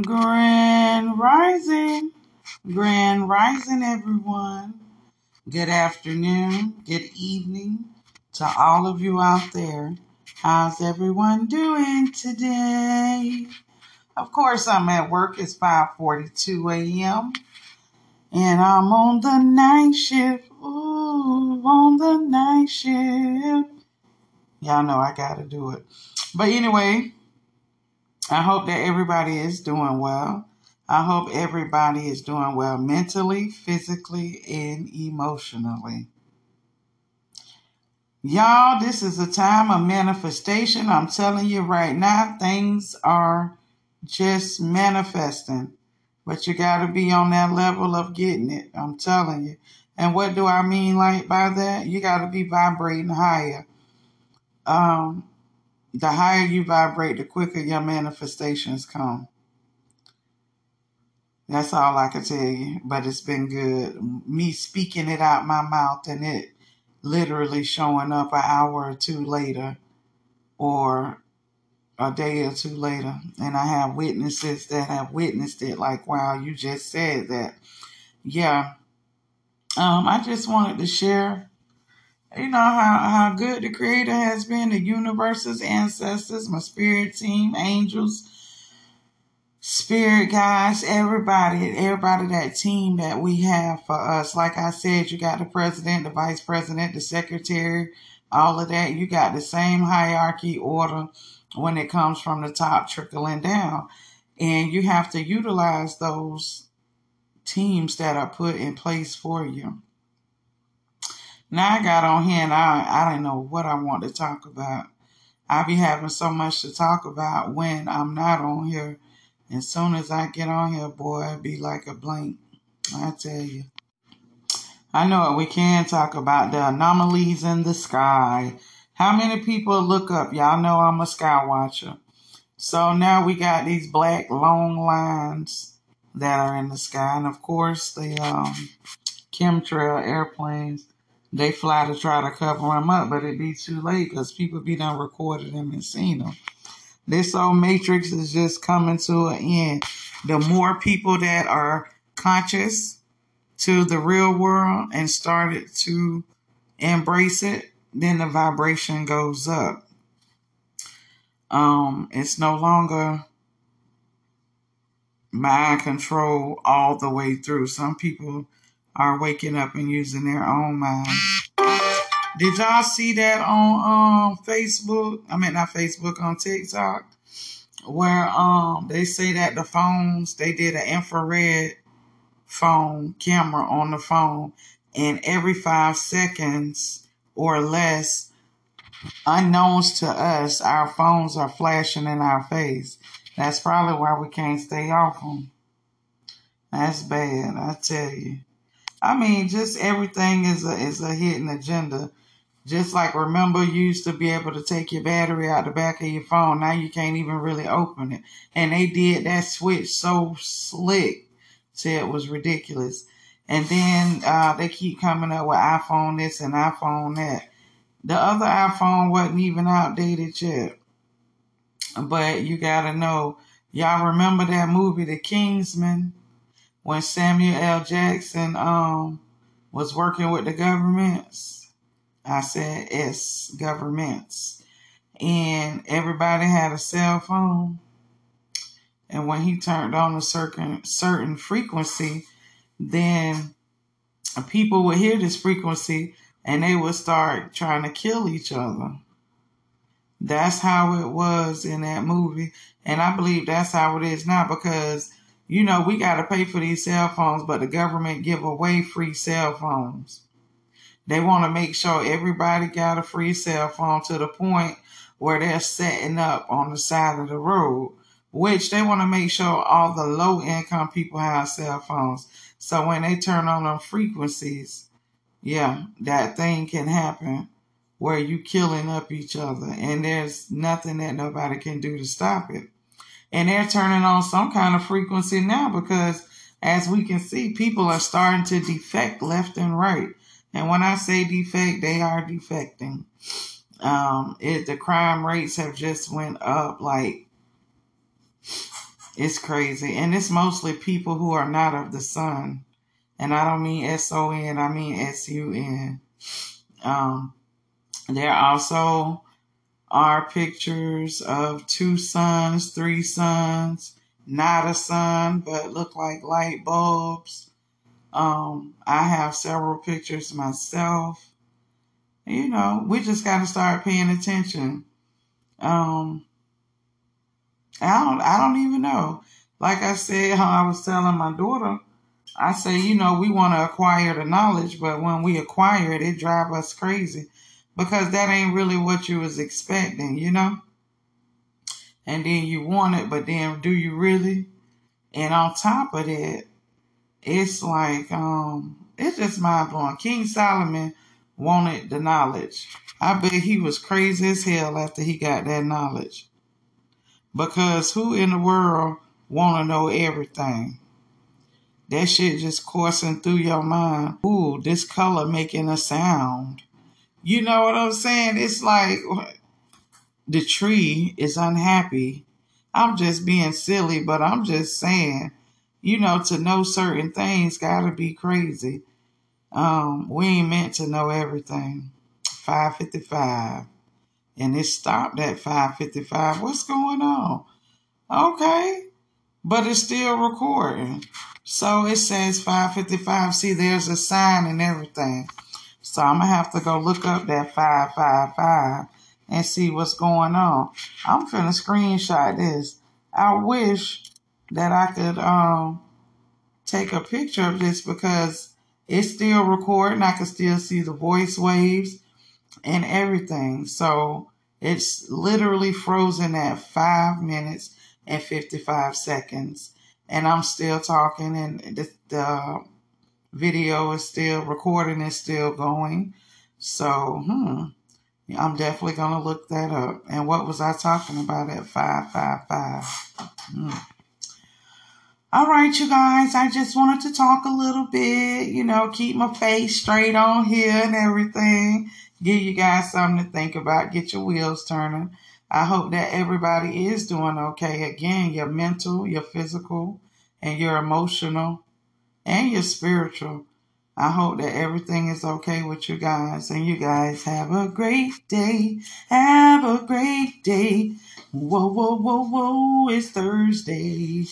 Grand Rising. Grand Rising, everyone. Good afternoon, good evening to all of you out there. How's everyone doing today? Of course, I'm at work. It's 5:42 a.m. and I'm on the night shift. Ooh, on the night shift. Y'all know I gotta do it. But anyway, I hope that everybody is doing well. I hope everybody is doing well mentally, physically, and emotionally. Y'all, this is a time of manifestation. I'm telling you right now, things are just manifesting. But you got to be on that level of getting it. I'm telling you. And what do I mean like by that? You got to be vibrating higher. Um, the higher you vibrate, the quicker your manifestations come. That's all I can tell you. But it's been good. Me speaking it out my mouth and it literally showing up an hour or two later or a day or two later. And I have witnesses that have witnessed it like, wow, you just said that. Yeah. Um, I just wanted to share, you know, how, how good the creator has been, the universe's ancestors, my spirit team, angels, spirit guys, everybody, everybody that team that we have for us. Like I said, you got the president, the vice president, the secretary, all of that. You got the same hierarchy order when it comes from the top trickling down. And you have to utilize those teams that are put in place for you. Now I got on here and I, I don't know what I want to talk about. I be having so much to talk about when I'm not on here. As soon as I get on here, boy, it be like a blank. I tell you. I know we can talk about the anomalies in the sky. How many people look up? Y'all know I'm a sky watcher. So now we got these black long lines that are in the sky. And of course, the um, chemtrail airplanes, they fly to try to cover them up, but it'd be too late because people be done recorded them and seen them. This old matrix is just coming to an end. The more people that are conscious to the real world and started to embrace it, then the vibration goes up. Um, it's no longer mind control all the way through. Some people are waking up and using their own mind. Did y'all see that on um, Facebook? I mean, not Facebook, on TikTok, where um they say that the phones they did an infrared phone camera on the phone, and every five seconds or less, unknowns to us, our phones are flashing in our face. That's probably why we can't stay off them. That's bad, I tell you. I mean, just everything is a is a hidden agenda. Just like remember, you used to be able to take your battery out the back of your phone. Now you can't even really open it. And they did that switch so slick, say it was ridiculous. And then uh, they keep coming up with iPhone this and iPhone that. The other iPhone wasn't even outdated yet. But you gotta know, y'all remember that movie, The Kingsman, when Samuel L. Jackson um was working with the governments. I said S governments. And everybody had a cell phone. And when he turned on a certain certain frequency, then people would hear this frequency and they would start trying to kill each other. That's how it was in that movie. And I believe that's how it is now because, you know, we got to pay for these cell phones, but the government give away free cell phones. They want to make sure everybody got a free cell phone to the point where they're setting up on the side of the road, which they want to make sure all the low income people have cell phones. So when they turn on them frequencies, yeah, that thing can happen where you killing up each other and there's nothing that nobody can do to stop it. And they're turning on some kind of frequency now because as we can see, people are starting to defect left and right. And when I say defect, they are defecting. Um, it, the crime rates have just went up like It's crazy. And it's mostly people who are not of the sun. And I don't mean S O N, I mean S U N. Um, they're also are pictures of two suns, three suns, not a sun, but look like light bulbs. Um, I have several pictures myself. You know, we just got to start paying attention. Um, I don't, I don't even know. Like I said, how I was telling my daughter, I say, you know, we want to acquire the knowledge, but when we acquire it, it drive us crazy because that ain't really what you was expecting, you know? And then you want it, but then do you really? And on top of that, it's like, um, it's just mind blowing. King Solomon wanted the knowledge. I bet he was crazy as hell after he got that knowledge. Because who in the world want to know everything? That shit just coursing through your mind. Ooh, this color making a sound. You know what I'm saying? It's like the tree is unhappy. I'm just being silly, but I'm just saying, you know, to know certain things gotta be crazy. Um, we ain't meant to know everything. 555. And it stopped at 555. What's going on? Okay. But it's still recording. So it says 555. See, there's a sign and everything. So I'm going to have to go look up that 555 and see what's going on. I'm finna screenshot this. I wish that I could um take a picture of this because it's still recording. I can still see the voice waves and everything. So it's literally frozen at five minutes and 55 seconds. And I'm still talking and the, the video is still recording is still going. So, hmm, I'm definitely to look that up. And what was I talking about at 555? Hmm. All right, you guys, I just wanted to talk a little bit, you know, keep my face straight on here and everything. Give you guys something to think about, get your wheels turning. I hope that everybody is doing okay. Again, your mental, your physical, and your emotional and your spiritual. I hope that everything is okay with you guys and you guys have a great day. Have a great day. Whoa, whoa, whoa, whoa, it's Thursday.